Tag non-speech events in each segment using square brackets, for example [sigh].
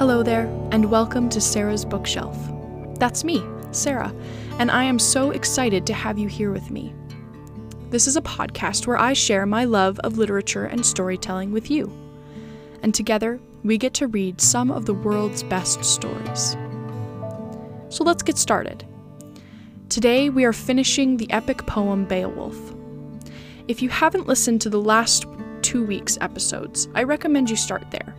Hello there, and welcome to Sara's Bookshelf. That's me, Sara, and I am so excited to have you here with me. This is a podcast where I share my love of literature and storytelling with you. And together, we get to read some of the world's best stories. So let's get started. Today, we are finishing the epic poem Beowulf. If you haven't listened to the last two weeks' episodes, I recommend you start there.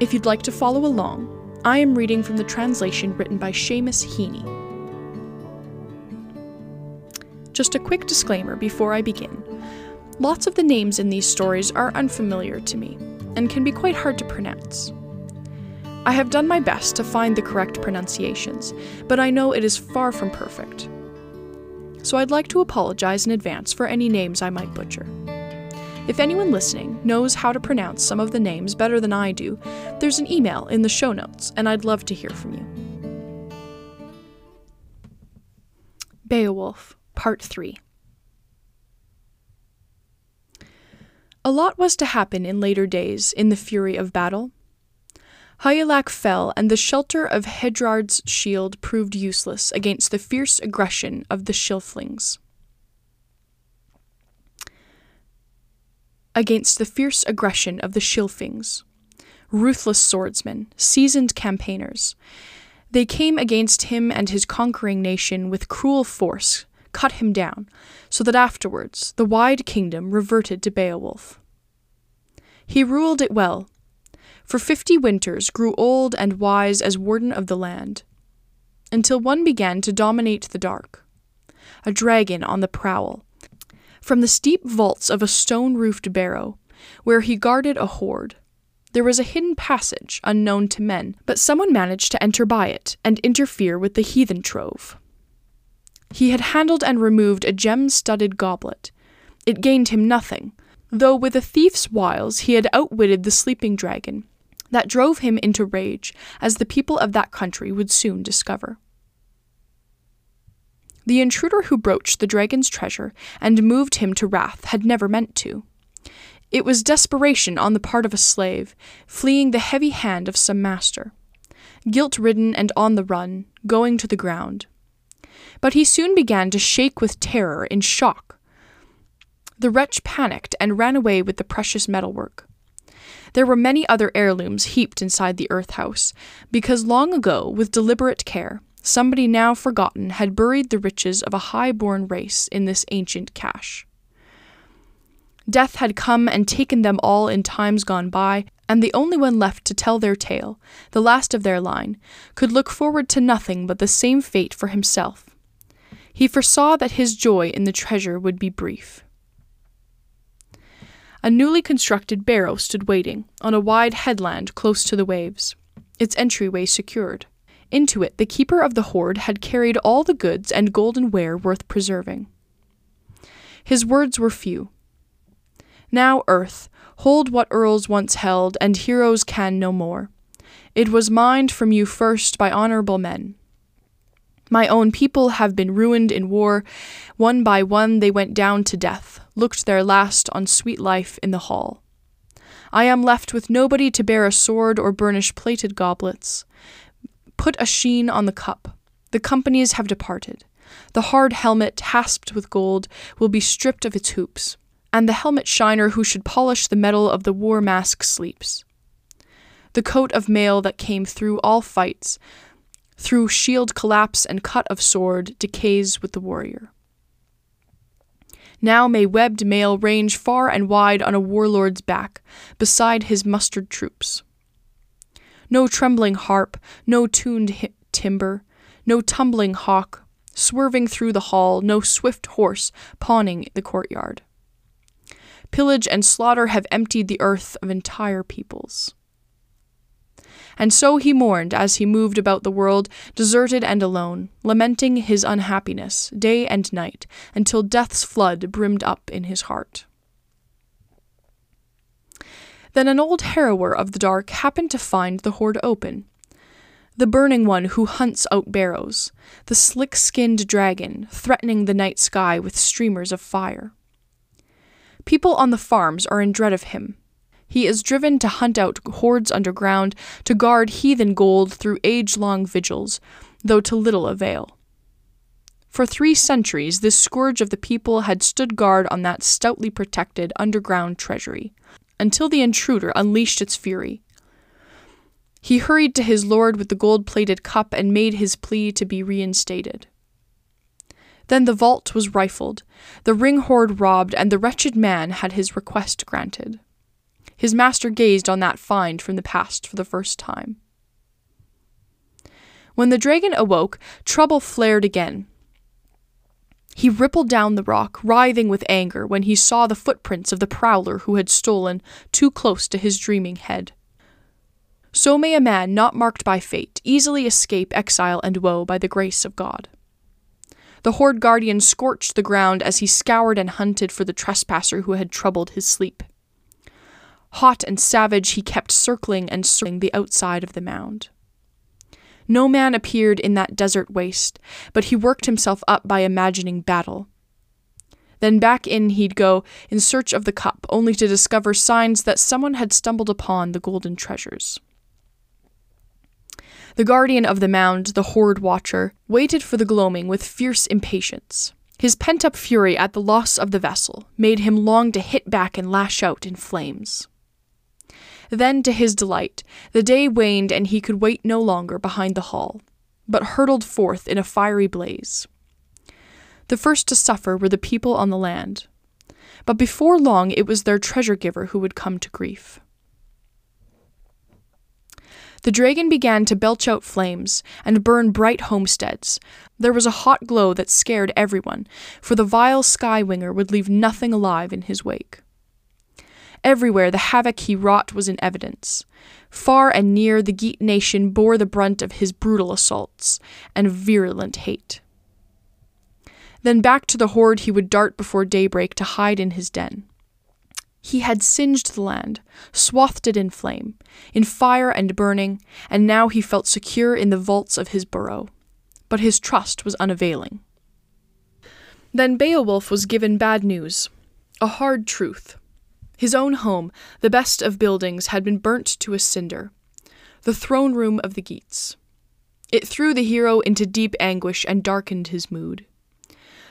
If you'd like to follow along, I am reading from the translation written by Seamus Heaney. Just a quick disclaimer before I begin. Lots of the names in these stories are unfamiliar to me and can be quite hard to pronounce. I have done my best to find the correct pronunciations, but I know it is far from perfect. So I'd like to apologize in advance for any names I might butcher. If anyone listening knows how to pronounce some of the names better than I do, there's an email in the show notes, and I'd love to hear from you. Beowulf, Part 3 A lot was to happen in later days in the fury of battle. Hygelac fell, and the shelter of Heardred's shield proved useless against the fierce aggression of the Scilflings. Against the fierce aggression of the Scilfings, ruthless swordsmen, seasoned campaigners. They came against him and his conquering nation with cruel force, cut him down, so that afterwards the wide kingdom reverted to Beowulf. He ruled it well. For fifty winters grew old and wise as warden of the land, until one began to dominate the dark. A dragon on the prowl. From the steep vaults of a stone roofed barrow, where he guarded a hoard, there was a hidden passage unknown to men, but someone managed to enter by it and interfere with the heathen trove. He had handled and removed a gem studded goblet. It gained him nothing, though with a thief's wiles he had outwitted the sleeping dragon. That drove him into rage, as the people of that country would soon discover. The intruder who broached the dragon's treasure and moved him to wrath had never meant to. It was desperation on the part of a slave, fleeing the heavy hand of some master. Guilt ridden and on the run, going to the ground. But he soon began to shake with terror in shock. The wretch panicked and ran away with the precious metalwork. There were many other heirlooms heaped inside the earth house, because long ago, with deliberate care, somebody now forgotten had buried the riches of a high born race in this ancient cache. Death had come and taken them all in times gone by, and the only one left to tell their tale, the last of their line, could look forward to nothing but the same fate for himself. He foresaw that his joy in the treasure would be brief. A newly constructed barrow stood waiting, on a wide headland close to the waves, its entryway secured. Into it the keeper of the hoard had carried all the goods and golden ware worth preserving. His words were few. Now, earth, hold what earls once held, and heroes can no more. It was mined from you first by honorable men. My own people have been ruined in war. One by one they went down to death, looked their last on sweet life in the hall. I am left with nobody to bear a sword or burnish plated goblets. Put a sheen on the cup. The companies have departed. The hard helmet, hasped with gold, will be stripped of its hoops, and the helmet shiner who should polish the metal of the war mask sleeps. The coat of mail that came through all fights, through shield collapse and cut of sword, decays with the warrior. Now may webbed mail range far and wide on a warlord's back, beside his mustered troops. No trembling harp, no tuned hi- timber, no tumbling hawk, swerving through the hall, no swift horse pawning the courtyard. Pillage and slaughter have emptied the earth of entire peoples. And so he mourned as he moved about the world, deserted and alone, lamenting his unhappiness, day and night, until death's flood brimmed up in his heart. Then an old harrower of the dark happened to find the hoard open. The burning one who hunts out barrows, the slick skinned dragon, threatening the night sky with streamers of fire. People on the farms are in dread of him. He is driven to hunt out hoards underground, to guard heathen gold through age long vigils, though to little avail. For three centuries, this scourge of the people had stood guard on that stoutly protected underground treasury, until the intruder unleashed its fury. He hurried to his lord with the gold plated cup and made his plea to be reinstated. Then the vault was rifled, the ring hoard robbed, and the wretched man had his request granted. His master gazed on that find from the past for the first time. When the dragon awoke, trouble flared again, he rippled down the rock, writhing with anger, when he saw the footprints of the prowler who had stolen too close to his dreaming head. So may a man not marked by fate easily escape exile and woe by the grace of God. The Hoard Guardian scorched the ground as he scoured and hunted for the trespasser who had troubled his sleep. Hot and savage, he kept circling and circling the outside of the mound. No man appeared in that desert waste, but he worked himself up by imagining battle. Then back in he'd go in search of the cup, only to discover signs that someone had stumbled upon the golden treasures. The guardian of the mound, the hoard watcher, waited for the gloaming with fierce impatience. His pent up fury at the loss of the vessel made him long to hit back and lash out in flames. Then, to his delight, the day waned and he could wait no longer behind the hall, but hurtled forth in a fiery blaze. The first to suffer were the people on the land, but before long it was their treasure giver who would come to grief. The dragon began to belch out flames and burn bright homesteads. There was a hot glow that scared everyone, for the vile Skywinger would leave nothing alive in his wake. Everywhere the havoc he wrought was in evidence. Far and near, the Geat nation bore the brunt of his brutal assaults and virulent hate. Then back to the hoard he would dart before daybreak to hide in his den. He had singed the land, swathed it in flame, in fire and burning, and now he felt secure in the vaults of his burrow. But his trust was unavailing. Then Beowulf was given bad news, a hard truth. His own home, the best of buildings, had been burnt to a cinder the throne room of the Geats. It threw the hero into deep anguish and darkened his mood.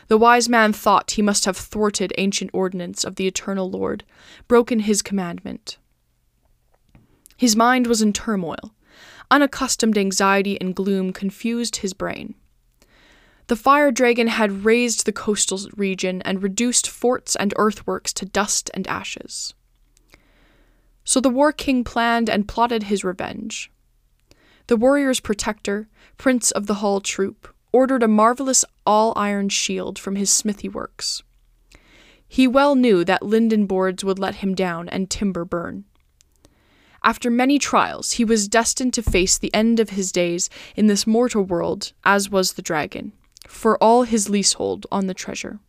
The wise man thought he must have thwarted ancient ordinance of the eternal Lord, broken his commandment. His mind was in turmoil. Unaccustomed anxiety and gloom confused his brain. The fire dragon had razed the coastal region and reduced forts and earthworks to dust and ashes. So the war king planned and plotted his revenge. The warrior's protector, prince of the Hall troop, ordered a marvelous all iron shield from his smithy works. He well knew that linden boards would let him down and timber burn. After many trials, he was destined to face the end of his days in this mortal world, as was the dragon for all his leasehold on the treasure.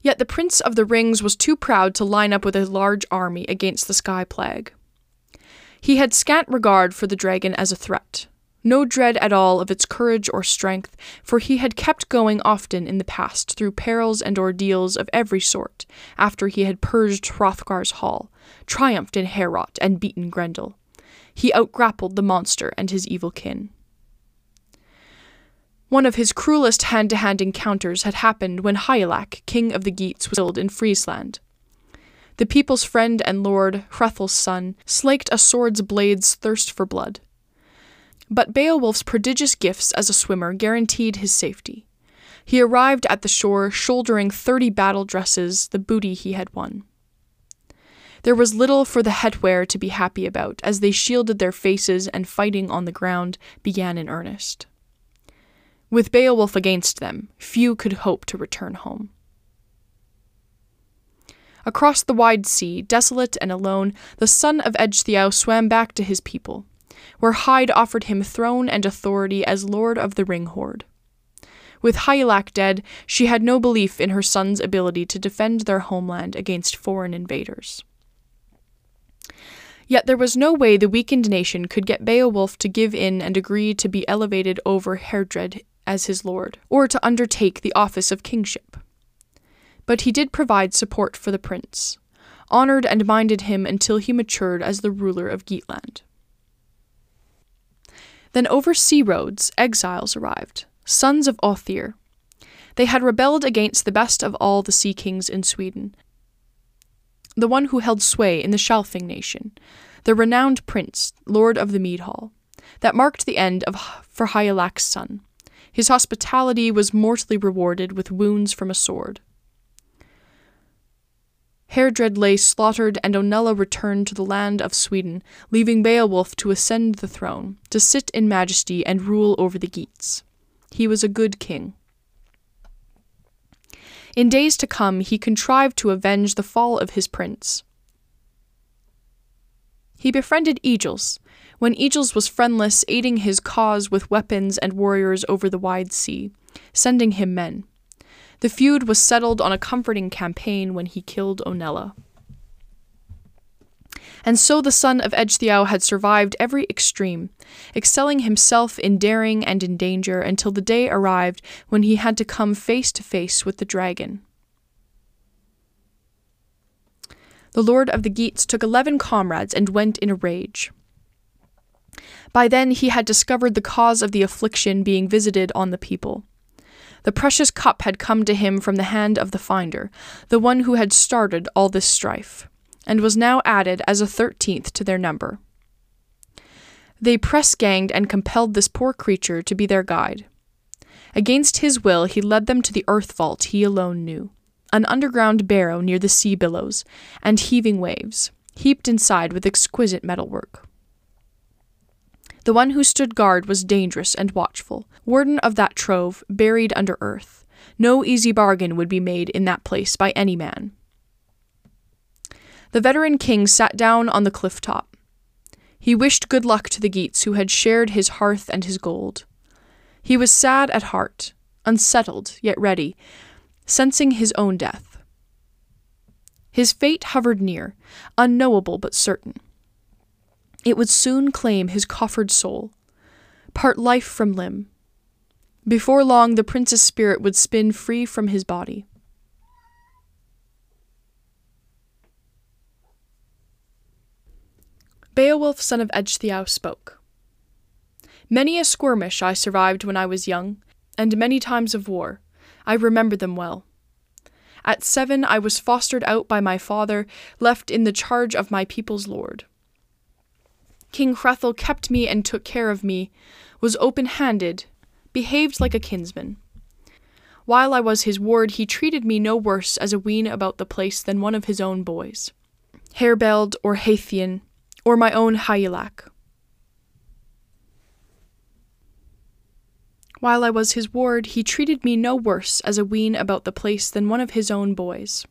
Yet the Prince of the Rings was too proud to line up with a large army against the Sky Plague. He had scant regard for the dragon as a threat, no dread at all of its courage or strength, for he had kept going often in the past through perils and ordeals of every sort, after he had purged Hrothgar's hall, triumphed in Heorot, and beaten Grendel. He outgrappled the monster and his evil kin. One of his cruelest hand to hand encounters had happened when Hygelac, king of the Geats, was killed in Friesland. The people's friend and lord, Hrethel's son, slaked a sword's blade's thirst for blood. But Beowulf's prodigious gifts as a swimmer guaranteed his safety. He arrived at the shore shouldering thirty battle dresses, the booty he had won. There was little for the Hetware to be happy about as they shielded their faces and fighting on the ground began in earnest. With Beowulf against them, few could hope to return home. Across the wide sea, desolate and alone, the son of Ecgtheow swam back to his people, where Hygd offered him throne and authority as lord of the Ring Hoard. With Hygelac dead, she had no belief in her son's ability to defend their homeland against foreign invaders. Yet there was no way the weakened nation could get Beowulf to give in and agree to be elevated over Heardred as his lord, or to undertake the office of kingship. But he did provide support for the prince, honored and minded him until he matured as the ruler of Geatland. Then over sea roads, exiles arrived, sons of Ohthere. They had rebelled against the best of all the sea kings in Sweden, the one who held sway in the Schalfing nation, the renowned prince, lord of the mead hall. That marked the end of for Hygelac's son. His hospitality was mortally rewarded with wounds from a sword. Heardred lay slaughtered, and Onela returned to the land of Sweden, leaving Beowulf to ascend the throne, to sit in majesty and rule over the Geats. He was a good king. In days to come, he contrived to avenge the fall of his prince. He befriended Eadgils, when Eadgils was friendless, aiding his cause with weapons and warriors over the wide sea, sending him men. The feud was settled on a comforting campaign when he killed Onela. And so the son of Ecgtheow had survived every extreme, excelling himself in daring and in danger until the day arrived when he had to come face to face with the dragon. The lord of the Geats took eleven comrades and went in a rage. By then he had discovered the cause of the affliction being visited on the people. The precious cup had come to him from the hand of the finder, the one who had started all this strife, and was now added as a thirteenth to their number. They press ganged and compelled this poor creature to be their guide. Against his will, he led them to the earth vault he alone knew, an underground barrow near the sea billows and heaving waves, heaped inside with exquisite metalwork. The one who stood guard was dangerous and watchful, warden of that trove, buried under earth. No easy bargain would be made in that place by any man. The veteran king sat down on the cliff top. He wished good luck to the Geats who had shared his hearth and his gold. He was sad at heart, unsettled, yet ready, sensing his own death. His fate hovered near, unknowable but certain. It would soon claim his coffered soul, part life from limb. Before long, the prince's spirit would spin free from his body. Beowulf, son of Ecgtheow, spoke. Many a skirmish I survived when I was young, and many times of war. I remember them well. At seven, I was fostered out by my father, left in the charge of my people's lord. King Hrethel kept me and took care of me, was open handed, behaved like a kinsman. While I was his ward, he treated me no worse as a wean about the place than one of his own boys, Herebeald or Haethian, or my own Hygelac. While I was his ward, he treated me no worse as a wean about the place than one of his own boys,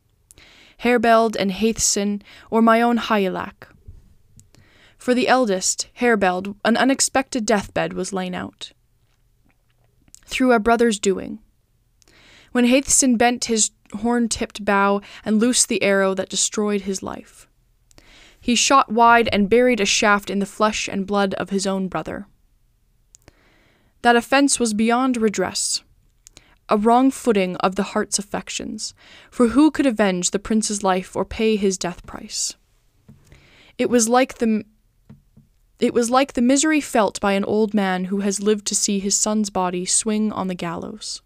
Herebeald and Haethcyn, or my own Hygelac. For the eldest, Herebeald, an unexpected deathbed was lain out. Through a brother's doing. When Haethcyn bent his horn tipped bow and loosed the arrow that destroyed his life. He shot wide and buried a shaft in the flesh and blood of his own brother. That offence was beyond redress, a wrong footing of the heart's affections, for who could avenge the prince's life or pay his death price? It was like the it was like the misery felt by an old man who has lived to see his son's body swing on the gallows.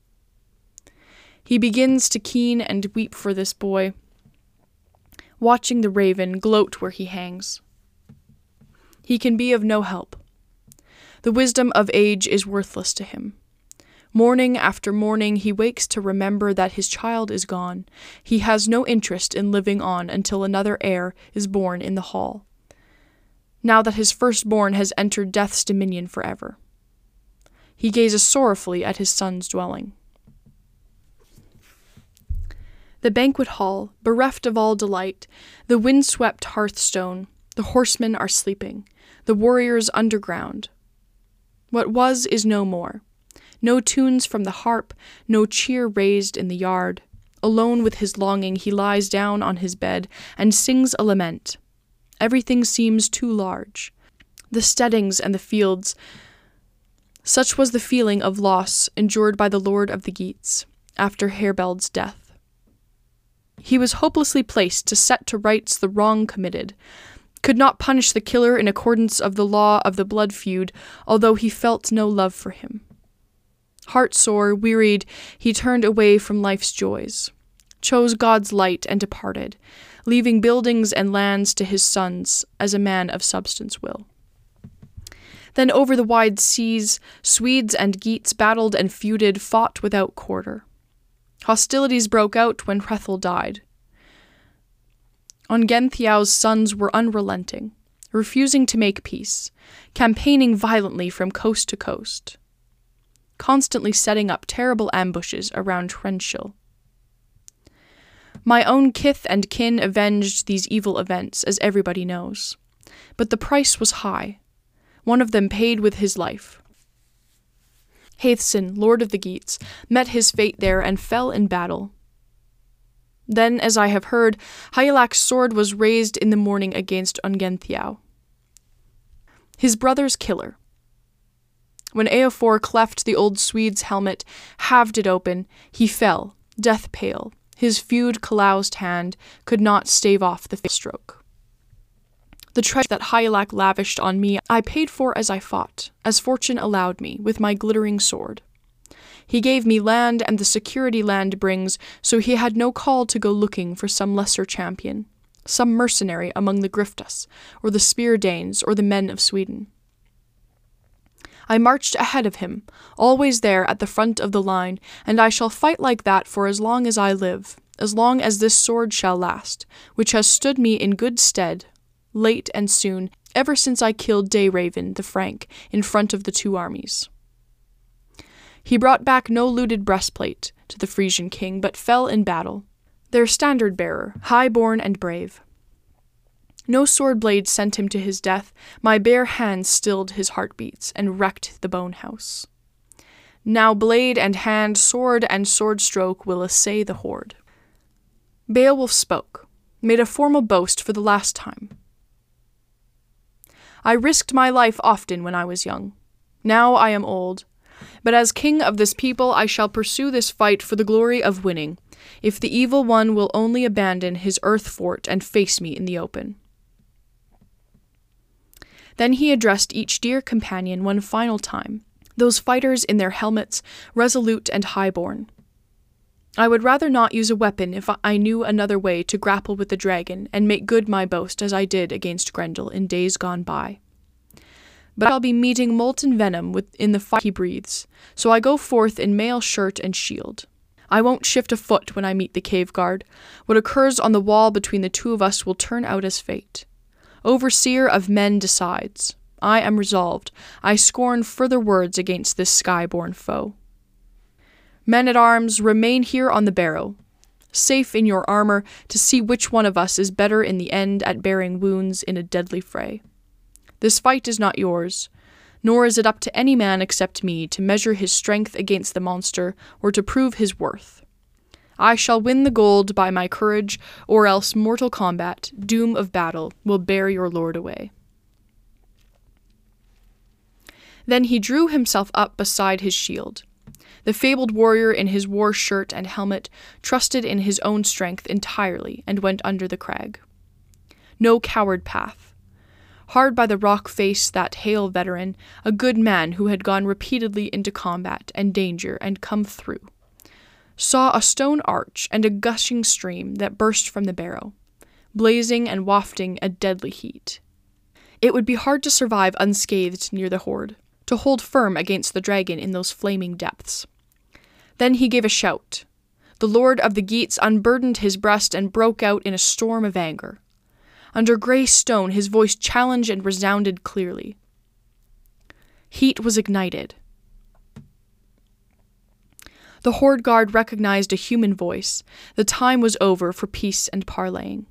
He begins to keen and weep for this boy, watching the raven gloat where he hangs. He can be of no help. The wisdom of age is worthless to him. Morning after morning, he wakes to remember that his child is gone. He has no interest in living on until another heir is born in the hall now that his firstborn has entered death's dominion forever. He gazes sorrowfully at his son's dwelling. The banquet hall, bereft of all delight, the wind-swept hearthstone, the horsemen are sleeping, the warriors underground. What was is no more. No tunes from the harp, no cheer raised in the yard. Alone with his longing, he lies down on his bed and sings a lament. Everything seems too large. The steadings and the fields. Such was the feeling of loss endured by the lord of the Geats after Herebeald's death. He was hopelessly placed to set to rights the wrong committed, could not punish the killer in accordance of the law of the blood feud, although he felt no love for him. Heartsore, wearied, he turned away from life's joys, chose God's light, and departed, leaving buildings and lands to his sons, as a man of substance will. Then over the wide seas, Swedes and Geats battled and feuded, fought without quarter. Hostilities broke out when Hrethel died. Ongentheow's sons were unrelenting, refusing to make peace, campaigning violently from coast to coast, constantly setting up terrible ambushes around Hrenshill. My own kith and kin avenged these evil events, as everybody knows. But the price was high. One of them paid with his life. Haethcyn, lord of the Geats, met his fate there and fell in battle. Then, as I have heard, Hygelac's sword was raised in the morning against Ongentheow, his brother's killer. When Eofor cleft the old Swede's helmet, halved it open, he fell, death pale. His feud caloused hand could not stave off the stroke. The treasure that Hygelac lavished on me I paid for as I fought, as fortune allowed me, with my glittering sword. He gave me land and the security land brings, so he had no call to go looking for some lesser champion, some mercenary among the Griftas, or the Spear Danes, or the men of Sweden. I marched ahead of him, always there at the front of the line, and I shall fight like that for as long as I live, as long as this sword shall last, which has stood me in good stead late and soon, ever since I killed Dayraven the Frank in front of the two armies. He brought back no looted breastplate to the Frisian king, but fell in battle, their standard bearer, high born and brave. No sword blade sent him to his death, my bare hand stilled his heartbeats and wrecked the bone house. Now blade and hand, sword and sword stroke will essay the hoard. Beowulf spoke, made a formal boast for the last time. I risked my life often when I was young. Now I am old. But as king of this people, I shall pursue this fight for the glory of winning, if the evil one will only abandon his earth fort and face me in the open. Then he addressed each dear companion one final time, those fighters in their helmets, resolute and high-born. I would rather not use a weapon if I knew another way to grapple with the dragon and make good my boast as I did against Grendel in days gone by. But I'll be meeting molten venom within the fire he breathes, so I go forth in mail shirt and shield. I won't shift a foot when I meet the cave guard. What occurs on the wall between the two of us will turn out as fate. Overseer of men decides. I am resolved. I scorn further words against this sky-born foe. Men at arms, remain here on the barrow, safe in your armor to see which one of us is better in the end at bearing wounds in a deadly fray. This fight is not yours, nor is it up to any man except me to measure his strength against the monster or to prove his worth. I shall win the gold by my courage, or else mortal combat, doom of battle, will bear your lord away. Then he drew himself up beside his shield. The fabled warrior in his war shirt and helmet trusted in his own strength entirely and went under the crag. No coward path. Hard by the rock face that hale veteran, a good man who had gone repeatedly into combat and danger and come through. Saw a stone arch and a gushing stream that burst from the barrow, blazing and wafting a deadly heat. It would be hard to survive unscathed near the hoard, to hold firm against the dragon in those flaming depths. Then he gave a shout. The lord of the Geats unburdened his breast and broke out in a storm of anger. Under grey stone, his voice challenged and resounded clearly. Heat was ignited. The hoard guard recognized a human voice. The time was over for peace and parleying.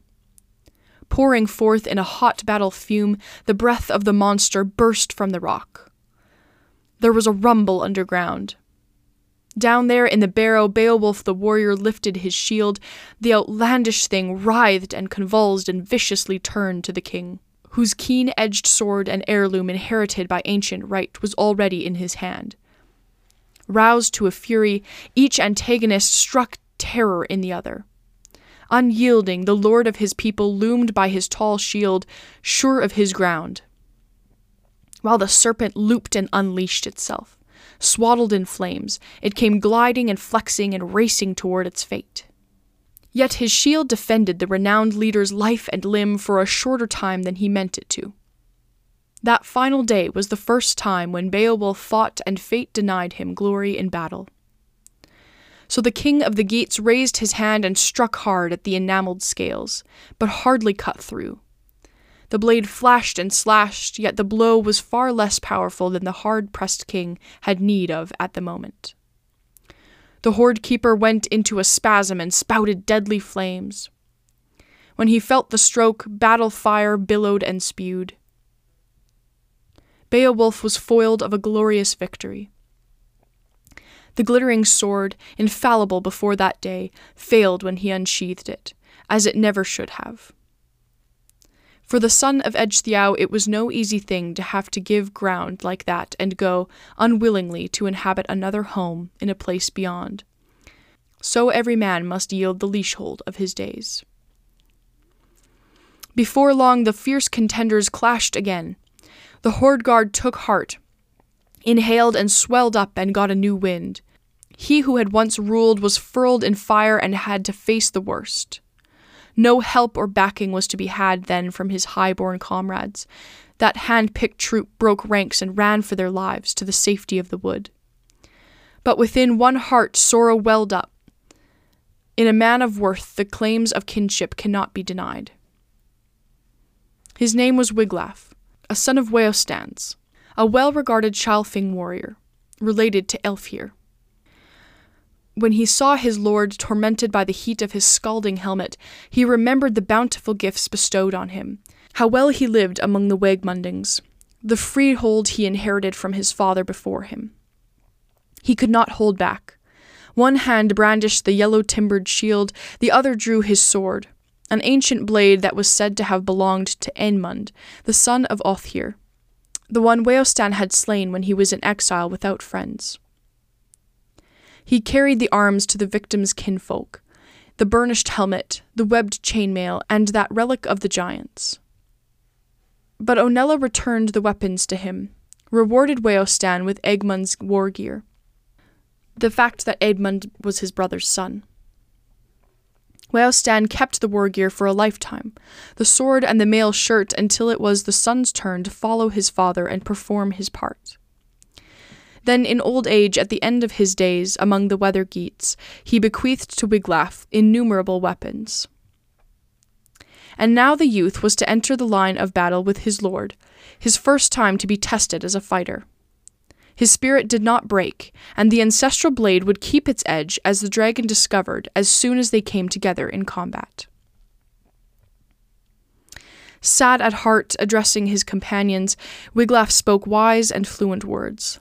Pouring forth in a hot battle fume, the breath of the monster burst from the rock. There was a rumble underground. Down there in the barrow, Beowulf the warrior lifted his shield. The outlandish thing writhed and convulsed and viciously turned to the king, whose keen edged sword and heirloom inherited by ancient right was already in his hand. Roused to a fury, each antagonist struck terror in the other. Unyielding, the lord of his people loomed by his tall shield, sure of his ground. While the serpent looped and unleashed itself, swaddled in flames, it came gliding and flexing and racing toward its fate. Yet his shield defended the renowned leader's life and limb for a shorter time than he meant it to. That final day was the first time when Beowulf fought and fate denied him glory in battle. So the king of the Geats raised his hand and struck hard at the enameled scales, but hardly cut through. The blade flashed and slashed, yet the blow was far less powerful than the hard pressed king had need of at the moment. The hoard keeper went into a spasm and spouted deadly flames. When he felt the stroke, battle fire billowed and spewed. Beowulf was foiled of a glorious victory. The glittering sword, infallible before that day, failed when he unsheathed it, as it never should have. For the son of Ecgtheow, it was no easy thing to have to give ground like that and go, unwillingly, to inhabit another home in a place beyond. So every man must yield the leasehold of his days. Before long, the fierce contenders clashed again. The Hoard Guard took heart inhaled and swelled up and got a new wind. He who had once ruled was furled in fire and had to face the worst. No help or backing was to be had then from his high-born comrades. That hand-picked troop broke ranks and ran for their lives to the safety of the wood. But within one heart sorrow welled up. In a man of worth, the claims of kinship cannot be denied. His name was Wiglaf, a son of Weohstan's a well regarded Scalfing warrior, related to Elfhere. When he saw his lord tormented by the heat of his scalding helmet, he remembered the bountiful gifts bestowed on him, how well he lived among the Wegmundings, the freehold he inherited from his father before him. He could not hold back. One hand brandished the yellow timbered shield, the other drew his sword, an ancient blade that was said to have belonged to Eanmund, the son of Ohthere the one Weohstan had slain when he was in exile without friends. He carried the arms to the victim's kinfolk the burnished helmet, the webbed chainmail, and that relic of the giants. But Onela returned the weapons to him, rewarded Weohstan with Eanmund's war gear. The fact that Eanmund was his brother's son. Weohstan kept the war gear for a lifetime, the sword and the mail shirt until it was the son's turn to follow his father and perform his part. Then, in old age, at the end of his days among the weather Geats, he bequeathed to Wiglaf innumerable weapons. And now the youth was to enter the line of battle with his lord, his first time to be tested as a fighter. His spirit did not break, and the ancestral blade would keep its edge, as the dragon discovered as soon as they came together in combat. Sad at heart, addressing his companions, Wiglaf spoke wise and fluent words.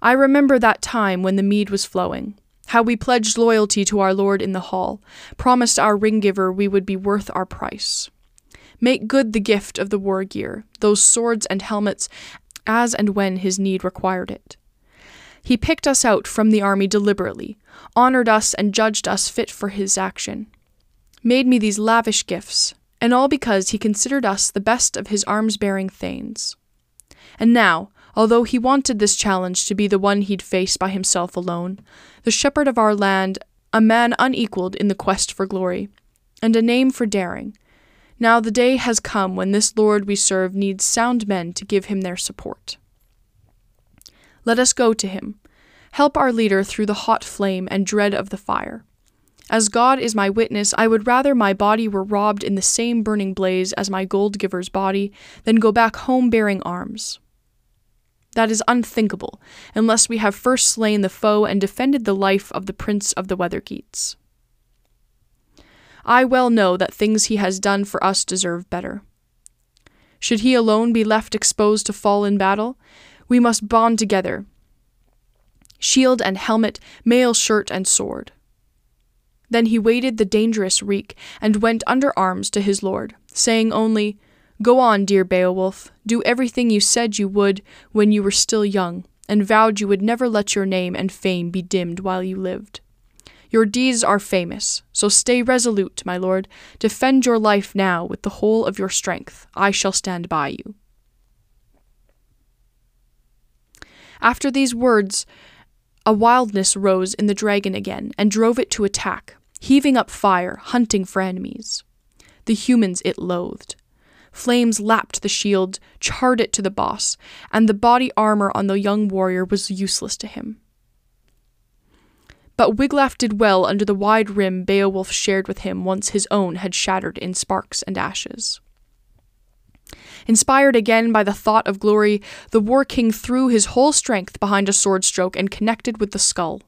I remember that time when the mead was flowing, how we pledged loyalty to our lord in the hall, promised our ring giver we would be worth our price. Make good the gift of the war gear, those swords and helmets, as and when his need required it. He picked us out from the army deliberately, honored us and judged us fit for his action, made me these lavish gifts, and all because he considered us the best of his arms bearing thanes. And now, although he wanted this challenge to be the one he'd face by himself alone, the shepherd of our land, a man unequalled in the quest for glory, and a name for daring, now the day has come when this Lord we serve needs sound men to give him their support. Let us go to him. Help our leader through the hot flame and dread of the fire. As God is my witness, I would rather my body were robbed in the same burning blaze as my gold giver's body than go back home bearing arms. That is unthinkable, unless we have first slain the foe and defended the life of the prince of the Weathergeats. I well know that things he has done for us deserve better. Should he alone be left exposed to fall in battle, we must bond together shield and helmet, mail shirt and sword. Then he waited the dangerous reek and went under arms to his lord, saying only, Go on, dear Beowulf, do everything you said you would when you were still young, and vowed you would never let your name and fame be dimmed while you lived. Your deeds are famous, so stay resolute, my lord. Defend your life now with the whole of your strength. I shall stand by you. After these words, a wildness rose in the dragon again and drove it to attack, heaving up fire, hunting for enemies. The humans it loathed. Flames lapped the shield, charred it to the boss, and the body armor on the young warrior was useless to him. But Wiglaf did well under the wide rim Beowulf shared with him once his own had shattered in sparks and ashes. Inspired again by the thought of glory, the War King threw his whole strength behind a sword stroke and connected with the skull.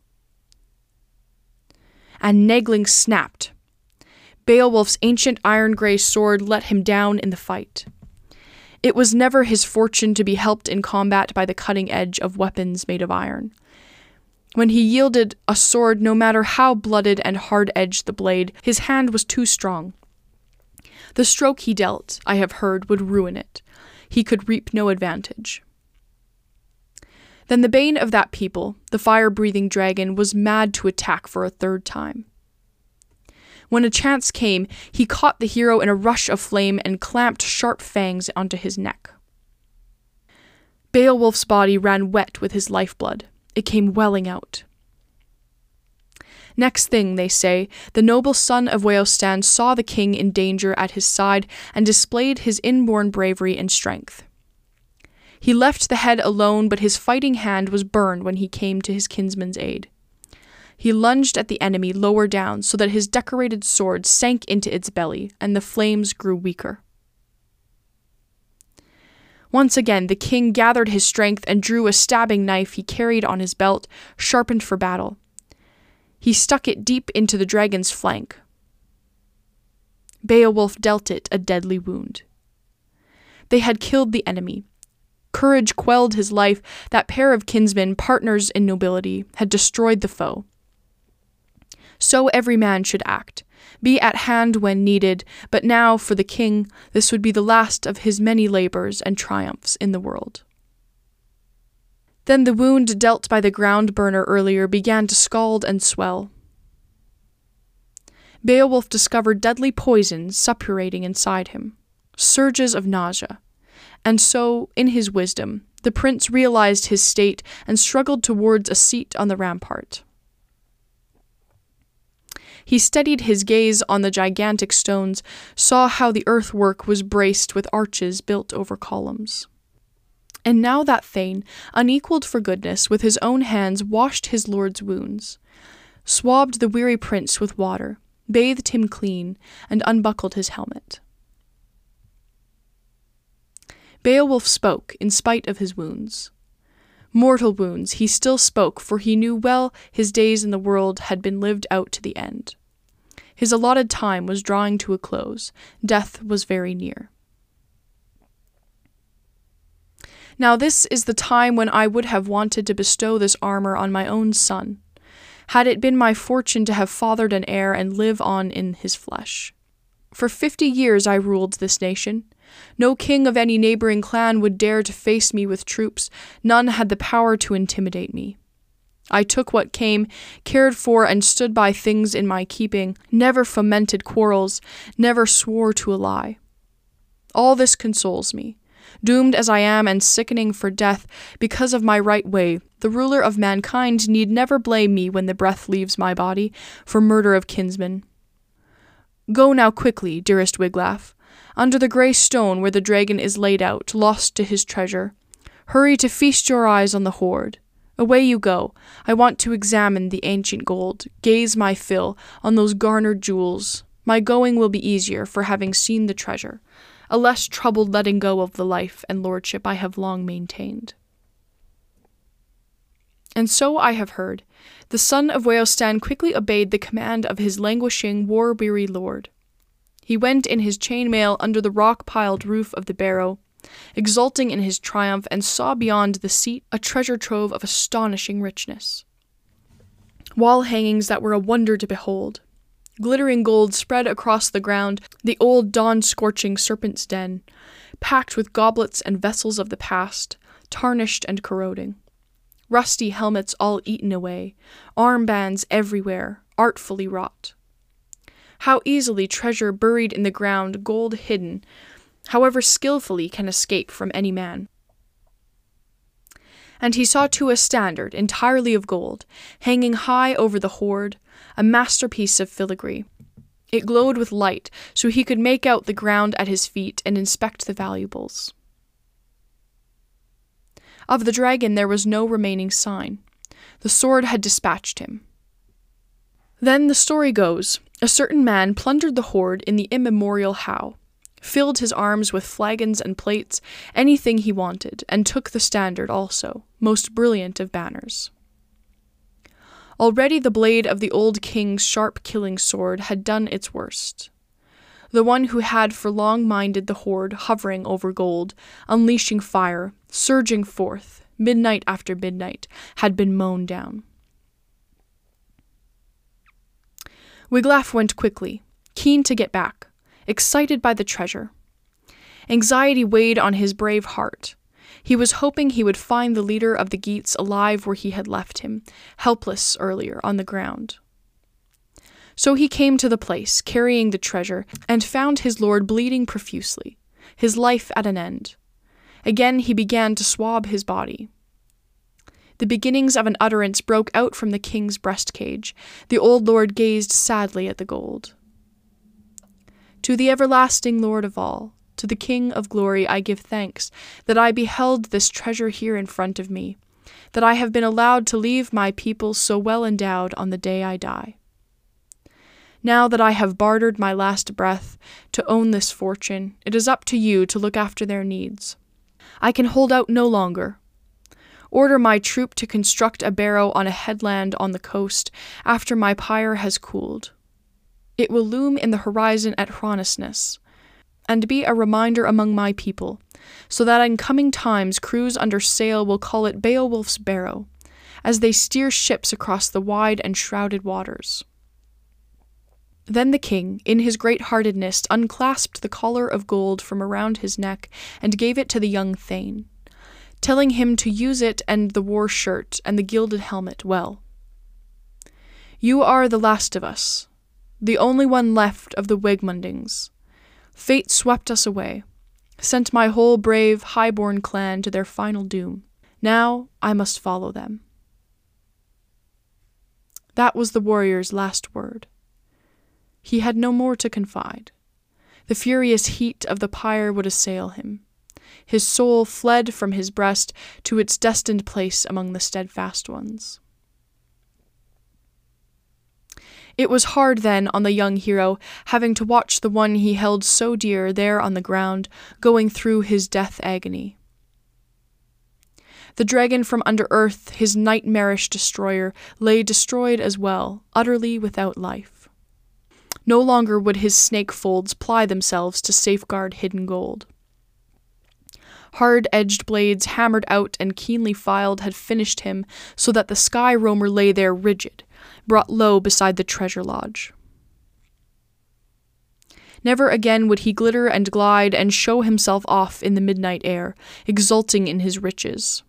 And Naegling snapped. Beowulf's ancient iron grey sword let him down in the fight. It was never his fortune to be helped in combat by the cutting edge of weapons made of iron. When he yielded a sword, no matter how blooded and hard edged the blade, his hand was too strong. The stroke he dealt, I have heard, would ruin it. He could reap no advantage. Then the bane of that people, the fire breathing dragon, was mad to attack for a third time. When a chance came, he caught the hero in a rush of flame and clamped sharp fangs onto his neck. Beowulf's body ran wet with his lifeblood. It came welling out. Next thing, they say, the noble son of Weohstan saw the king in danger at his side and displayed his inborn bravery and strength. He left the head alone, but his fighting hand was burned when he came to his kinsman's aid. He lunged at the enemy lower down so that his decorated sword sank into its belly, and the flames grew weaker. Once again, the king gathered his strength and drew a stabbing knife he carried on his belt, sharpened for battle. He stuck it deep into the dragon's flank. Beowulf dealt it a deadly wound. They had killed the enemy. Courage quelled his life. That pair of kinsmen, partners in nobility, had destroyed the foe. So every man should act be at hand when needed, but now, for the king, this would be the last of his many labors and triumphs in the world. Then the wound dealt by the ground burner earlier began to scald and swell. Beowulf discovered deadly poison suppurating inside him, surges of nausea. And so, in his wisdom, the prince realized his state and struggled towards a seat on the rampart. He steadied his gaze on the gigantic stones, saw how the earthwork was braced with arches built over columns. And now that Thane, unequalled for goodness, with his own hands washed his lord's wounds, swabbed the weary prince with water, bathed him clean, and unbuckled his helmet. Beowulf spoke in spite of his wounds. Mortal wounds, he still spoke, for he knew well his days in the world had been lived out to the end. His allotted time was drawing to a close. Death was very near. Now, this is the time when I would have wanted to bestow this armor on my own son, had it been my fortune to have fathered an heir and live on in his flesh. For fifty years I ruled this nation. No king of any neighboring clan would dare to face me with troops, none had the power to intimidate me. I took what came, cared for and stood by things in my keeping, never fomented quarrels, never swore to a lie. All this consoles me. Doomed as I am and sickening for death because of my right way, the ruler of mankind need never blame me when the breath leaves my body for murder of kinsmen. Go now quickly, dearest Wiglaf, under the grey stone where the dragon is laid out, lost to his treasure. Hurry to feast your eyes on the hoard. Away you go. I want to examine the ancient gold, gaze my fill on those garnered jewels. My going will be easier for having seen the treasure, a less troubled letting go of the life and lordship I have long maintained. And so I have heard. The son of Weohstan quickly obeyed the command of his languishing, war weary lord. He went in his chainmail under the rock piled roof of the barrow, exulting in his triumph, and saw beyond the seat a treasure trove of astonishing richness. Wall hangings that were a wonder to behold. Glittering gold spread across the ground, the old dawn scorching serpent's den, packed with goblets and vessels of the past, tarnished and corroding. Rusty helmets all eaten away, armbands everywhere, artfully wrought. How easily treasure buried in the ground, gold hidden, however skilfully can escape from any man. And he saw too a standard entirely of gold, hanging high over the hoard, a masterpiece of filigree. It glowed with light, so he could make out the ground at his feet and inspect the valuables. Of the dragon there was no remaining sign. The sword had dispatched him. Then the story goes a certain man plundered the hoard in the immemorial howe, filled his arms with flagons and plates, anything he wanted, and took the standard also, most brilliant of banners. Already the blade of the old king's sharp killing sword had done its worst. The one who had for long minded the hoard hovering over gold, unleashing fire, surging forth, midnight after midnight, had been mown down. Wiglaf went quickly, keen to get back, excited by the treasure. Anxiety weighed on his brave heart. He was hoping he would find the leader of the Geats alive where he had left him, helpless earlier on the ground. So he came to the place, carrying the treasure, and found his lord bleeding profusely, his life at an end. Again he began to swab his body. The beginnings of an utterance broke out from the king's breast cage. The old lord gazed sadly at the gold. To the everlasting Lord of all, to the King of glory, I give thanks that I beheld this treasure here in front of me, that I have been allowed to leave my people so well endowed on the day I die. Now that I have bartered my last breath to own this fortune, it is up to you to look after their needs. I can hold out no longer. Order my troop to construct a barrow on a headland on the coast after my pyre has cooled. It will loom in the horizon at Hronesness, and be a reminder among my people, so that in coming times crews under sail will call it Beowulf's Barrow, as they steer ships across the wide and shrouded waters. Then the king, in his great heartedness, unclasped the collar of gold from around his neck and gave it to the young thane, telling him to use it and the war shirt and the gilded helmet well. You are the last of us, the only one left of the Wegmundings. Fate swept us away, sent my whole brave, high-born clan to their final doom. Now I must follow them. That was the warrior's last word. He had no more to confide. The furious heat of the pyre would assail him. His soul fled from his breast to its destined place among the steadfast ones. It was hard then on the young hero, having to watch the one he held so dear there on the ground, going through his death agony. The dragon from under earth, his nightmarish destroyer, lay destroyed as well, utterly without life. No longer would his snake folds ply themselves to safeguard hidden gold. Hard edged blades, hammered out and keenly filed, had finished him, so that the sky roamer lay there rigid, brought low beside the treasure lodge. Never again would he glitter and glide and show himself off in the midnight air, exulting in his riches.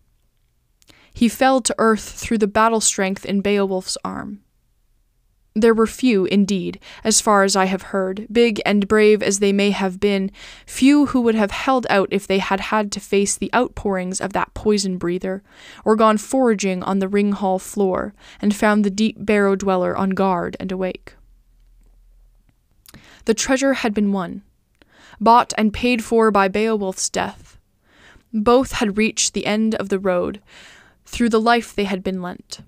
He fell to earth through the battle strength in Beowulf's arm. There were few, indeed, as far as I have heard, big and brave as they may have been, few who would have held out if they had had to face the outpourings of that poison breather, or gone foraging on the ring hall floor, and found the deep barrow dweller on guard and awake. The treasure had been won, bought and paid for by Beowulf's death. Both had reached the end of the road, through the life they had been lent.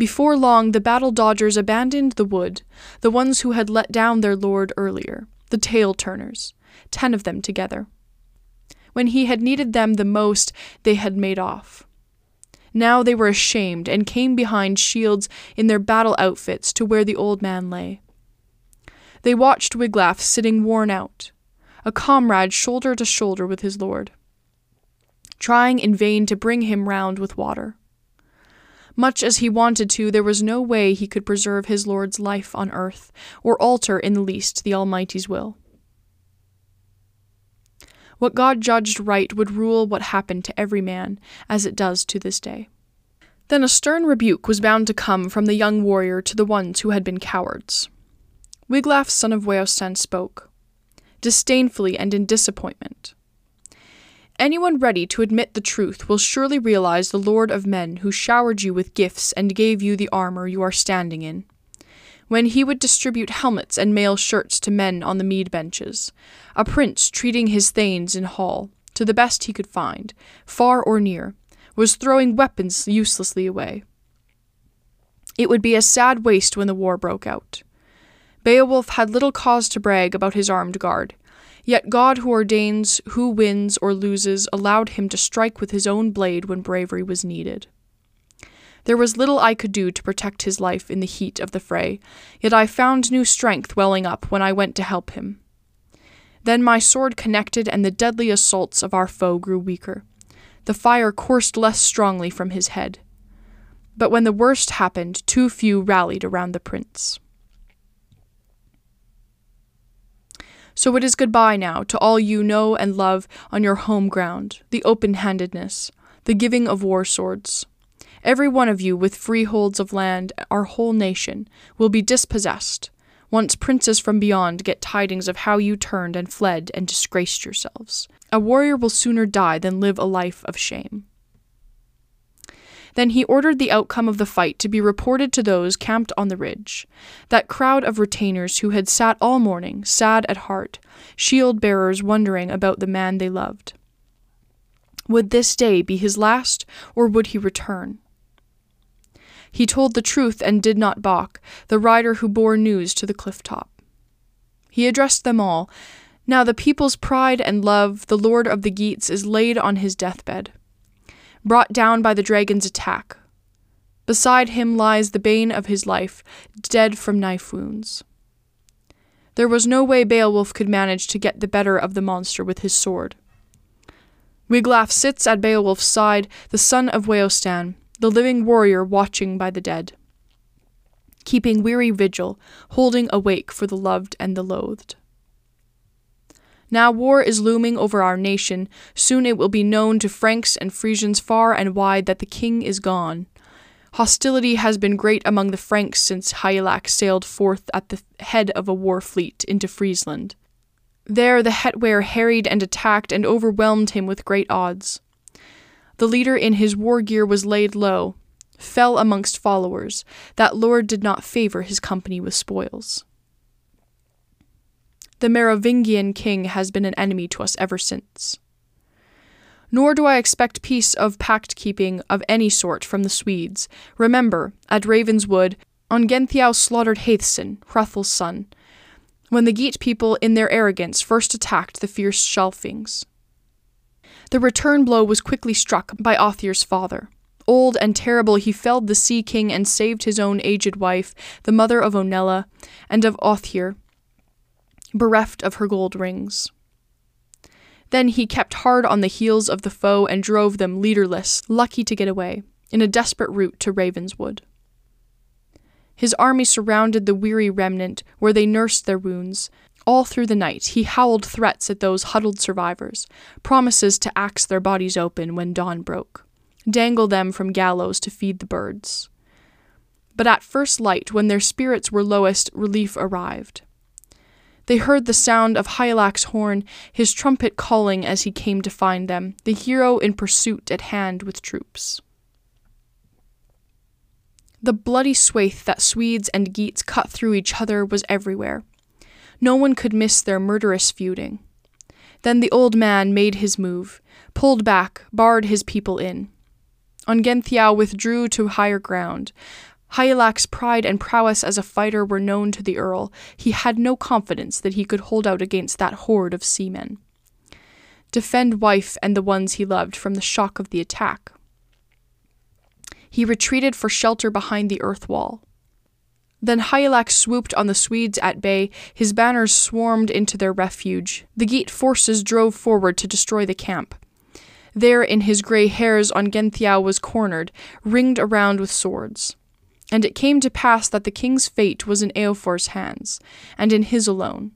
Before long, the battle dodgers abandoned the wood, the ones who had let down their lord earlier, the tail turners, ten of them together. When he had needed them the most, they had made off. Now they were ashamed and came behind shields in their battle outfits to where the old man lay. They watched Wiglaf sitting worn out, a comrade shoulder to shoulder with his lord, trying in vain to bring him round with water. Much as he wanted to, there was no way he could preserve his Lord's life on earth, or alter in the least the Almighty's will. What God judged right would rule what happened to every man, as it does to this day. Then a stern rebuke was bound to come from the young warrior to the ones who had been cowards. Wiglaf, son of Weohstan, spoke, disdainfully and in disappointment. Anyone ready to admit the truth will surely realize the Lord of Men who showered you with gifts and gave you the armor you are standing in. When he would distribute helmets and mail shirts to men on the mead benches, a prince treating his thanes in hall, to the best he could find, far or near, was throwing weapons uselessly away. It would be a sad waste when the war broke out. Beowulf had little cause to brag about his armed guard, Yet God, who ordains who wins or loses, allowed him to strike with his own blade when bravery was needed. There was little I could do to protect his life in the heat of the fray, yet I found new strength welling up when I went to help him. Then my sword connected, and the deadly assaults of our foe grew weaker. The fire coursed less strongly from his head. But when the worst happened, too few rallied around the prince. So it is goodbye now to all you know and love on your home ground, the open handedness, the giving of war swords. Every one of you with freeholds of land, our whole nation, will be dispossessed, once princes from beyond get tidings of how you turned and fled and disgraced yourselves. A warrior will sooner die than live a life of shame. Then he ordered the outcome of the fight to be reported to those camped on the ridge, that crowd of retainers who had sat all morning, sad at heart, shield bearers wondering about the man they loved. Would this day be his last, or would he return? He told the truth and did not balk, the rider who bore news to the cliff top. He addressed them all. Now the people's pride and love, the lord of the Geats, is laid on his deathbed brought down by the dragon's attack. Beside him lies the bane of his life, dead from knife wounds. There was no way Beowulf could manage to get the better of the monster with his sword. Wiglaf sits at Beowulf's side, the son of Weohstan, the living warrior watching by the dead, keeping weary vigil, holding awake for the loved and the loathed. Now war is looming over our nation. Soon it will be known to Franks and Frisians far and wide that the king is gone. Hostility has been great among the Franks since Hygelac sailed forth at the head of a war fleet into Friesland. There the Hetware harried and attacked and overwhelmed him with great odds. The leader in his war gear was laid low, fell amongst followers. That lord did not favor his company with spoils. The Merovingian king has been an enemy to us ever since. Nor do I expect peace of pact keeping of any sort from the Swedes. Remember, at Ravenswood, Ongentheow slaughtered Hæthcyn, Hrethel's son, when the Geat people, in their arrogance, first attacked the fierce Shylfings. The return blow was quickly struck by Ohthere's father. Old and terrible, he felled the Sea King and saved his own aged wife, the mother of Onela, and of Ohthere, bereft of her gold rings. Then he kept hard on the heels of the foe and drove them leaderless, lucky to get away, in a desperate route to Ravenswood. His army surrounded the weary remnant where they nursed their wounds. All through the night he howled threats at those huddled survivors, promises to axe their bodies open when dawn broke, dangle them from gallows to feed the birds. But at first light, when their spirits were lowest, relief arrived. They heard the sound of Hygelac's horn, his trumpet calling as he came to find them, the hero in pursuit at hand with troops. The bloody swathe that Swedes and Geats cut through each other was everywhere. No one could miss their murderous feuding. Then the old man made his move, pulled back, barred his people in. Ongentheow withdrew to higher ground, Hygelac's pride and prowess as a fighter were known to the Earl. He had no confidence that he could hold out against that horde of seamen. Defend wife and the ones he loved from the shock of the attack. He retreated for shelter behind the earth wall. Then Hygelac swooped on the Swedes at bay, his banners swarmed into their refuge. The Geat forces drove forward to destroy the camp. There, in his grey hairs, on Ongentheow was cornered, ringed around with swords. And it came to pass that the king's fate was in Eofor's hands, and in his alone.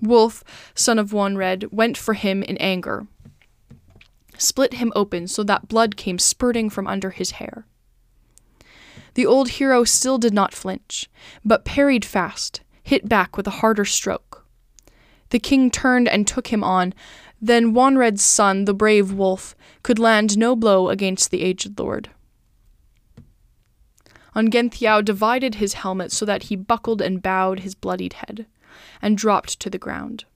Wulf, son of Wonred, went for him in anger. split him open so that blood came spurting from under his hair. The old hero still did not flinch, but parried fast, hit back with a harder stroke. The king turned and took him on. Then Wonred's son, the brave Wulf, could land no blow against the aged lord. Ongentheow divided his helmet so that he buckled and bowed his bloodied head, and dropped to the ground.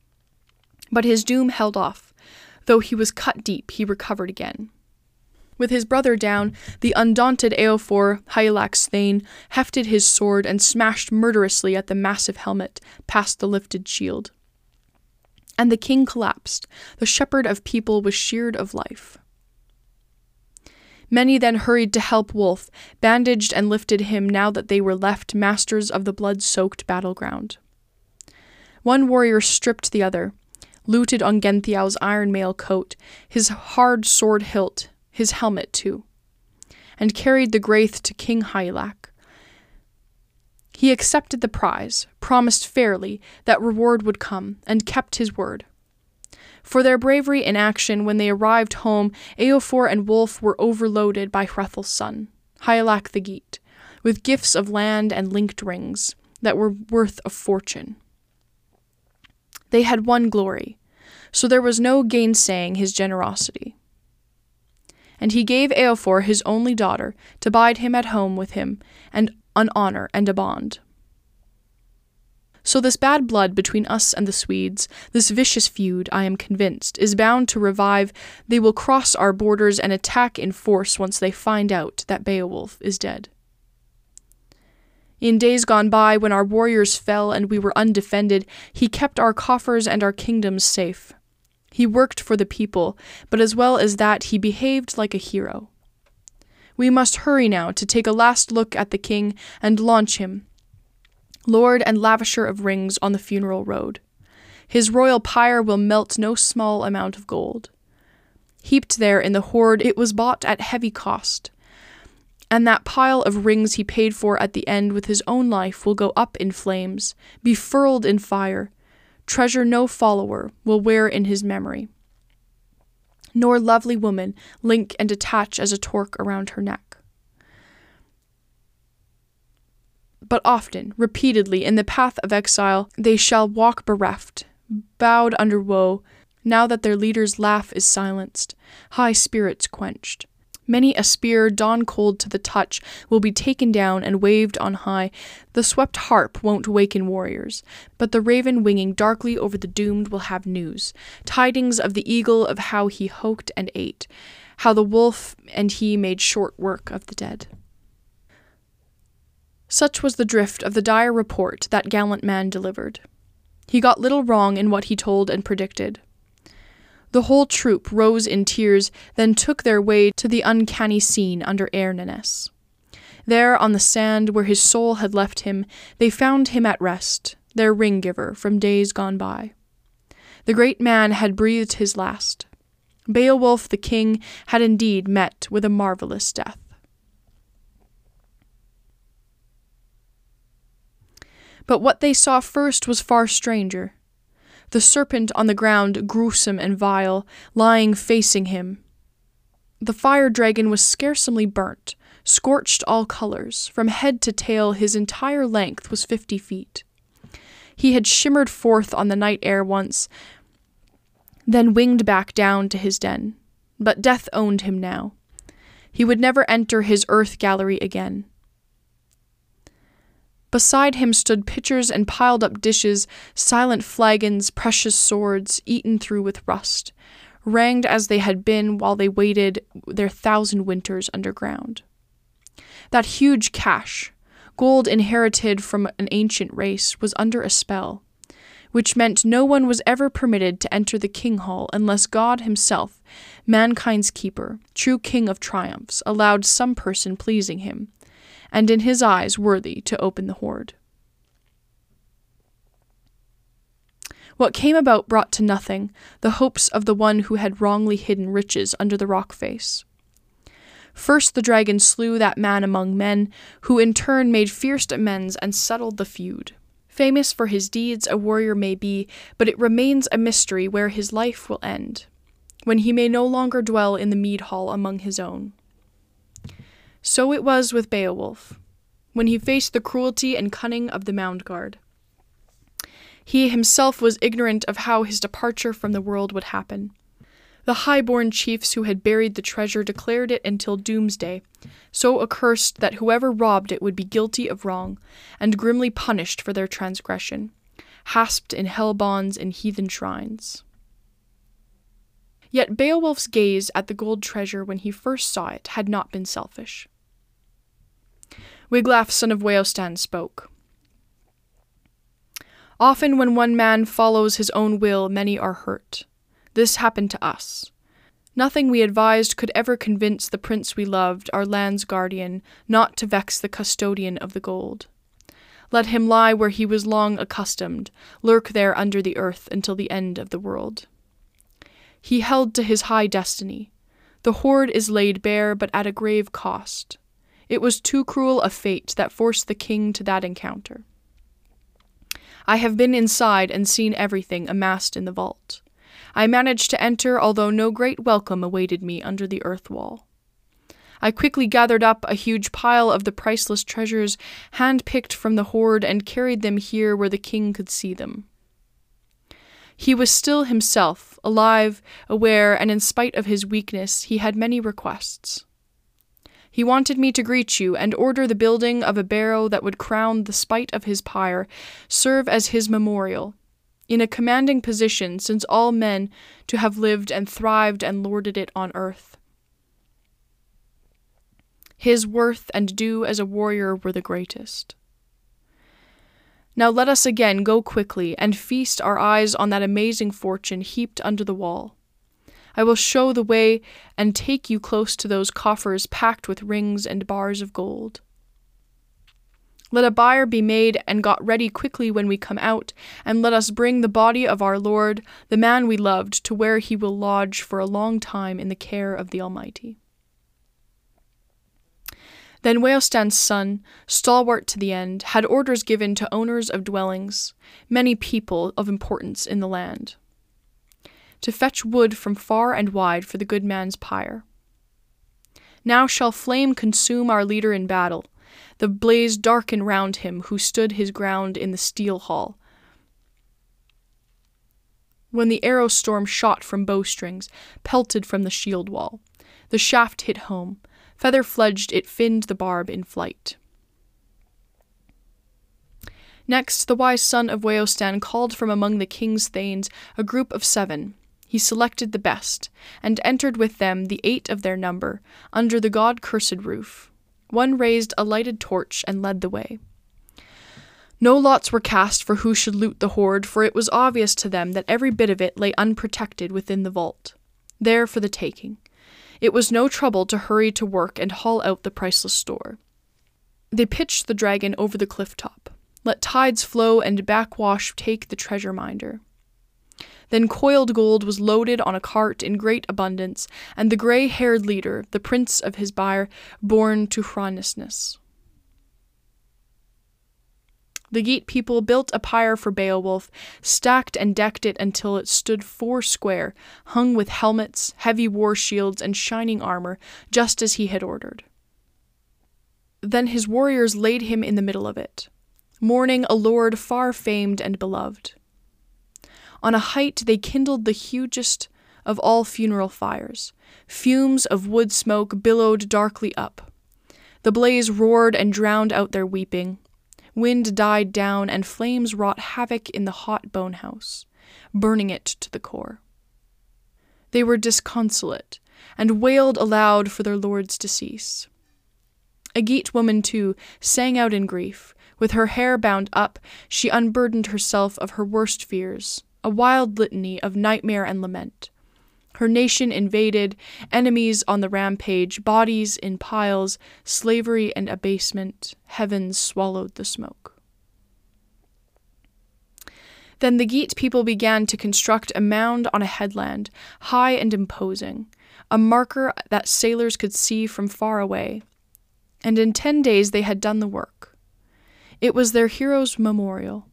But his doom held off. Though he was cut deep, he recovered again. With his brother down, the undaunted Eofor, Hygelac's thane, hefted his sword and smashed murderously at the massive helmet past the lifted shield. And the king collapsed. The shepherd of people was sheared of life. Many then hurried to help Wulf, bandaged and lifted him now that they were left masters of the blood soaked battleground. One warrior stripped the other, looted Ongentheow's iron mail coat, his hard sword hilt, his helmet too, and carried the graith to King Hygelac. He accepted the prize, promised fairly that reward would come, and kept his word. For their bravery in action when they arrived home, Eofor and Wulf were overloaded by Hrethel's son, Hygelac the Geat, with gifts of land and linked rings that were worth a fortune. They had won glory, so there was no gainsaying his generosity. And he gave Eofor his only daughter to bide him at home with him, and an honour and a bond. So, this bad blood between us and the Swedes, this vicious feud, I am convinced, is bound to revive. They will cross our borders and attack in force once they find out that Beowulf is dead. In days gone by, when our warriors fell and we were undefended, he kept our coffers and our kingdoms safe. He worked for the people, but as well as that, he behaved like a hero. We must hurry now to take a last look at the king and launch him, lord and lavisher of rings, on the funeral road. His royal pyre will melt no small amount of gold. Heaped there in the hoard, it was bought at heavy cost. And that pile of rings he paid for at the end with his own life will go up in flames, be furled in fire, treasure no follower will wear in his memory, nor lovely woman link and attach as a torque around her neck. But often, repeatedly, in the path of exile, they shall walk bereft, bowed under woe, now that their leader's laugh is silenced, high spirits quenched. Many a spear, dawn cold to the touch, will be taken down and waved on high. The swept harp won't waken warriors, but the raven winging darkly over the doomed will have news tidings of the eagle of how he hoked and ate, how the wolf and he made short work of the dead. Such was the drift of the dire report that gallant man delivered. He got little wrong in what he told and predicted. The whole troop rose in tears, then took their way to the uncanny scene under Eärneness. There, on the sand where his soul had left him, they found him at rest, their ring giver from days gone by. The great man had breathed his last. Beowulf the king had indeed met with a marvellous death. But what they saw first was far stranger the serpent on the ground gruesome and vile, lying facing him. The fire dragon was scarcely burnt, scorched all colors, from head to tail his entire length was fifty feet. He had shimmered forth on the night air once, then winged back down to his den. But death owned him now. He would never enter his earth gallery again. Beside him stood pitchers and piled up dishes, silent flagons, precious swords, eaten through with rust, ranged as they had been while they waited their thousand winters underground. That huge cache, gold inherited from an ancient race, was under a spell, which meant no one was ever permitted to enter the king hall unless God himself, mankind's keeper, true king of triumphs, allowed some person pleasing him and in his eyes worthy to open the hoard. What came about brought to nothing the hopes of the one who had wrongly hidden riches under the rock face. First, the dragon slew that man among men, who in turn made fierce amends and settled the feud. Famous for his deeds, a warrior may be, but it remains a mystery where his life will end. when he may no longer dwell in the mead hall among his own. So it was with Beowulf, when he faced the cruelty and cunning of the Mound Guard. He himself was ignorant of how his departure from the world would happen. The high-born chiefs who had buried the treasure declared it until doomsday, so accursed that whoever robbed it would be guilty of wrong, and grimly punished for their transgression, hasped in hell bonds in heathen shrines. Yet Beowulf's gaze at the gold treasure when he first saw it had not been selfish. Wiglaf, son of Weohstan, spoke. Often, when one man follows his own will, many are hurt. This happened to us. Nothing we advised could ever convince the prince we loved, our land's guardian, not to vex the custodian of the gold. Let him lie where he was long accustomed, lurk there under the earth until the end of the world. He held to his high destiny. The hoard is laid bare, but at a grave cost. It was too cruel a fate that forced the king to that encounter. I have been inside and seen everything amassed in the vault. I managed to enter, although no great welcome awaited me under the earth wall. I quickly gathered up a huge pile of the priceless treasures hand picked from the hoard and carried them here where the king could see them. He was still himself, alive, aware, and in spite of his weakness, he had many requests. He wanted me to greet you and order the building of a barrow that would crown the spite of his pyre, serve as his memorial, in a commanding position since all men to have lived and thrived and lorded it on earth. His worth and due as a warrior were the greatest. Now let us again go quickly and feast our eyes on that amazing fortune heaped under the wall. I will show the way and take you close to those coffers packed with rings and bars of gold. Let a bier be made and got ready quickly when we come out, and let us bring the body of our Lord, the man we loved, to where he will lodge for a long time in the care of the Almighty. Then Weohstan's son, stalwart to the end, had orders given to owners of dwellings, many people of importance in the land, to fetch wood from far and wide for the good man's pyre. Now shall flame consume our leader in battle, the blaze darken round him who stood his ground in the steel hall. When the arrow storm shot from bowstrings, pelted from the shield wall, the shaft hit home, feather fledged it finned the barb in flight. Next, the wise son of Weohstan called from among the king's thanes a group of seven. He selected the best, and entered with them the eight of their number, under the god cursed roof. One raised a lighted torch and led the way. No lots were cast for who should loot the hoard, for it was obvious to them that every bit of it lay unprotected within the vault, there for the taking. It was no trouble to hurry to work and haul out the priceless store. They pitched the dragon over the cliff top. Let tides flow and backwash take the treasure minder. Then coiled gold was loaded on a cart in great abundance, and the grey haired leader, the prince of his byre, borne to Hronesness. The Geat people built a pyre for Beowulf, stacked and decked it until it stood four square, hung with helmets, heavy war shields, and shining armor, just as he had ordered. Then his warriors laid him in the middle of it, mourning a lord far famed and beloved. On a height they kindled the hugest of all funeral fires. Fumes of wood smoke billowed darkly up. The blaze roared and drowned out their weeping. Wind died down, and flames wrought havoc in the hot bone house, burning it to the core. They were disconsolate, and wailed aloud for their lord's decease. A Geat woman, too, sang out in grief. With her hair bound up, she unburdened herself of her worst fears a wild litany of nightmare and lament. Her nation invaded, enemies on the rampage, bodies in piles, slavery and abasement, Heaven swallowed the smoke. Then the Geat people began to construct a mound on a headland, high and imposing, a marker that sailors could see from far away. And in ten days they had done the work. It was their hero's memorial.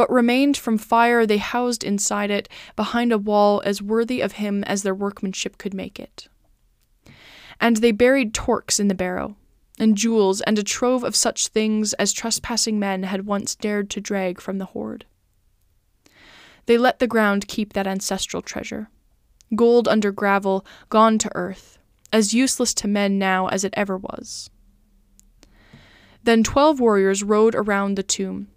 What remained from fire they housed inside it, behind a wall as worthy of him as their workmanship could make it. And they buried torques in the barrow, and jewels, and a trove of such things as trespassing men had once dared to drag from the hoard. They let the ground keep that ancestral treasure. Gold under gravel, gone to earth, as useless to men now as it ever was. Then twelve warriors rode around the tomb,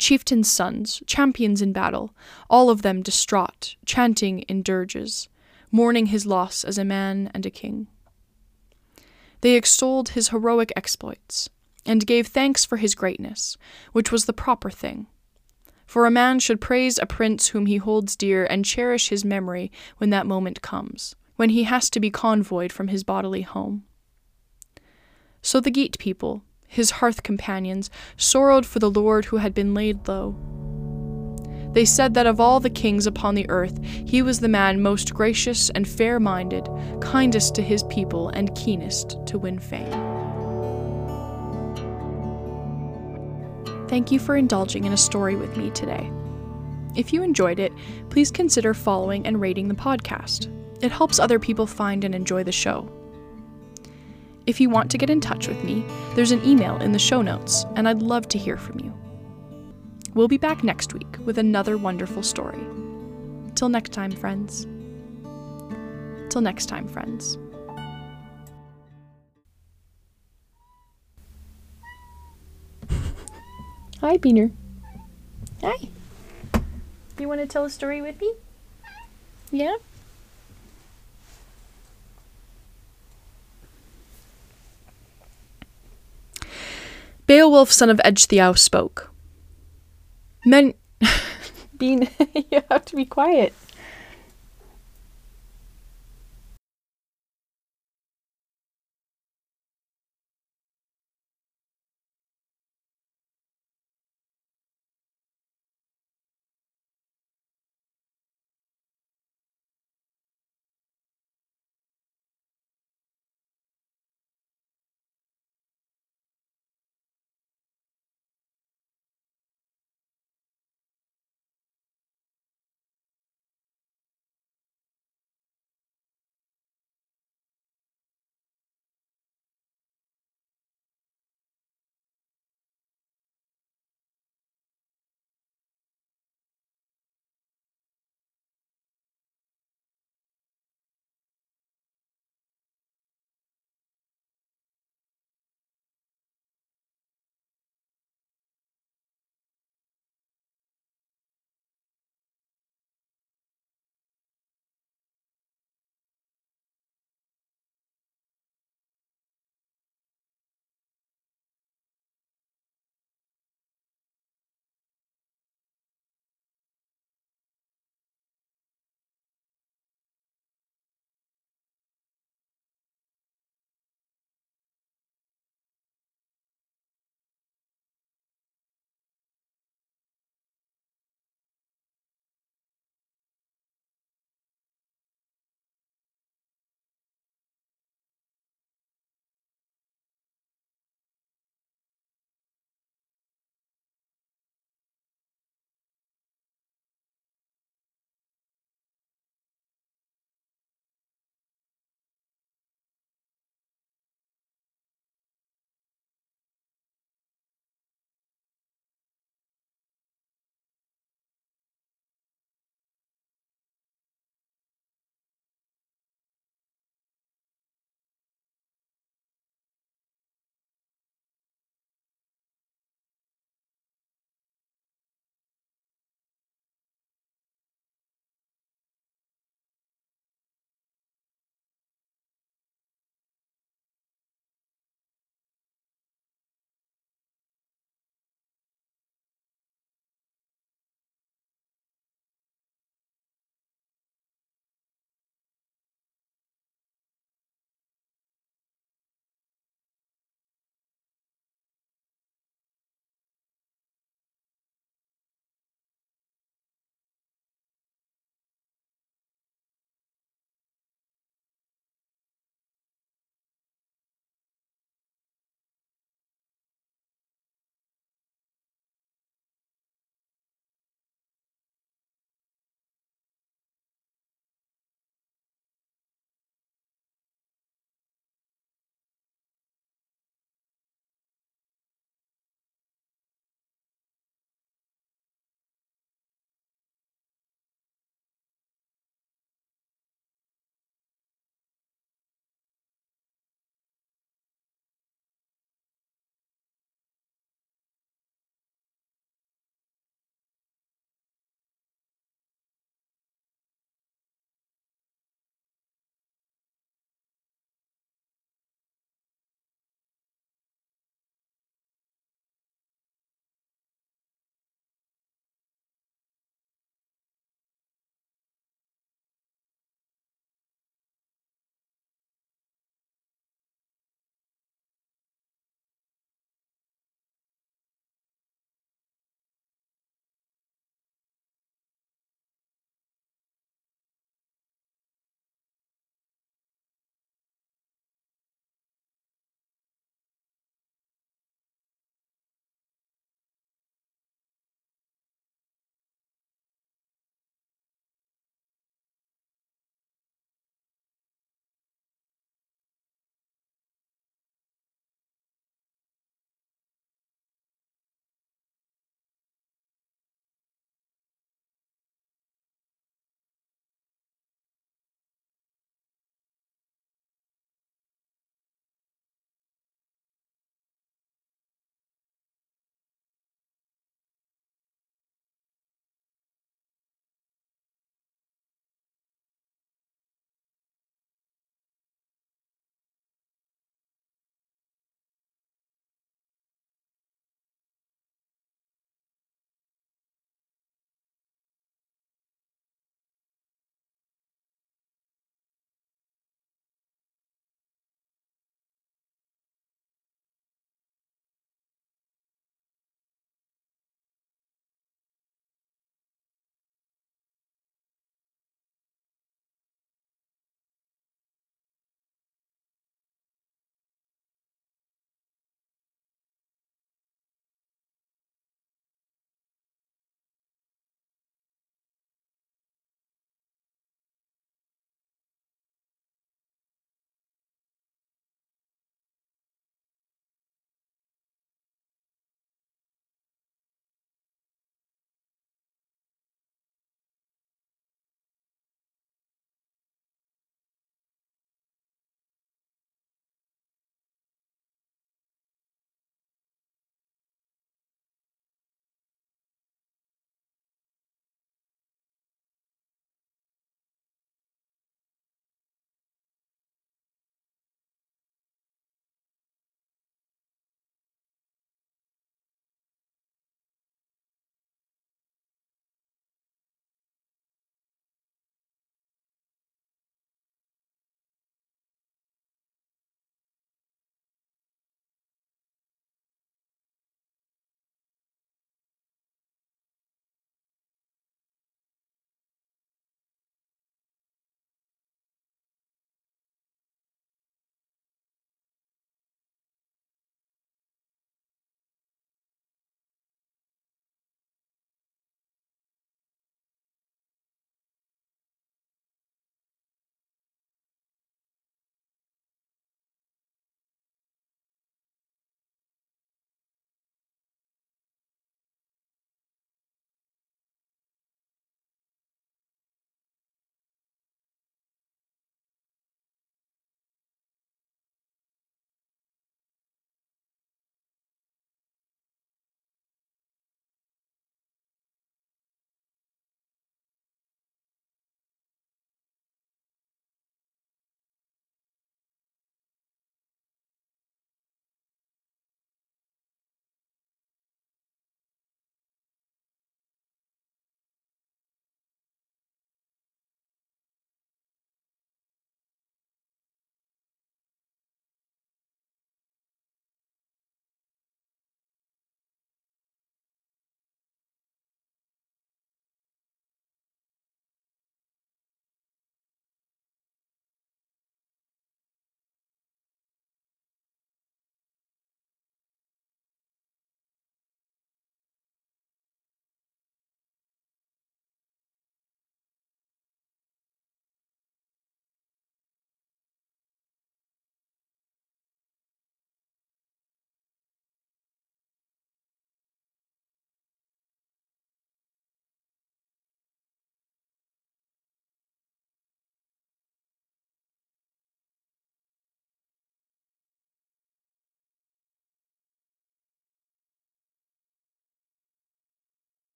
chieftains' sons, champions in battle, all of them distraught, chanting in dirges, mourning his loss as a man and a king. They extolled his heroic exploits, and gave thanks for his greatness, which was the proper thing. For a man should praise a prince whom he holds dear and cherish his memory when that moment comes, when he has to be convoyed from his bodily home. So the Geat people, his hearth companions, sorrowed for the lord who had been laid low. They said that of all the kings upon the earth, he was the man most gracious and fair minded, kindest to his people, and keenest to win fame. Thank you for indulging in a story with me today. If you enjoyed it, please consider following and rating the podcast. It helps other people find and enjoy the show. If you want to get in touch with me, there's an email in the show notes, and I'd love to hear from you. We'll be back next week with another wonderful story. Till next time, friends. Till next time, friends. [laughs] Hi, Beaner. Hi. You want to tell a story with me? Yeah? Beowulf, son of Ecgtheow, spoke. Men. [laughs] Bean, [laughs] you have to be quiet.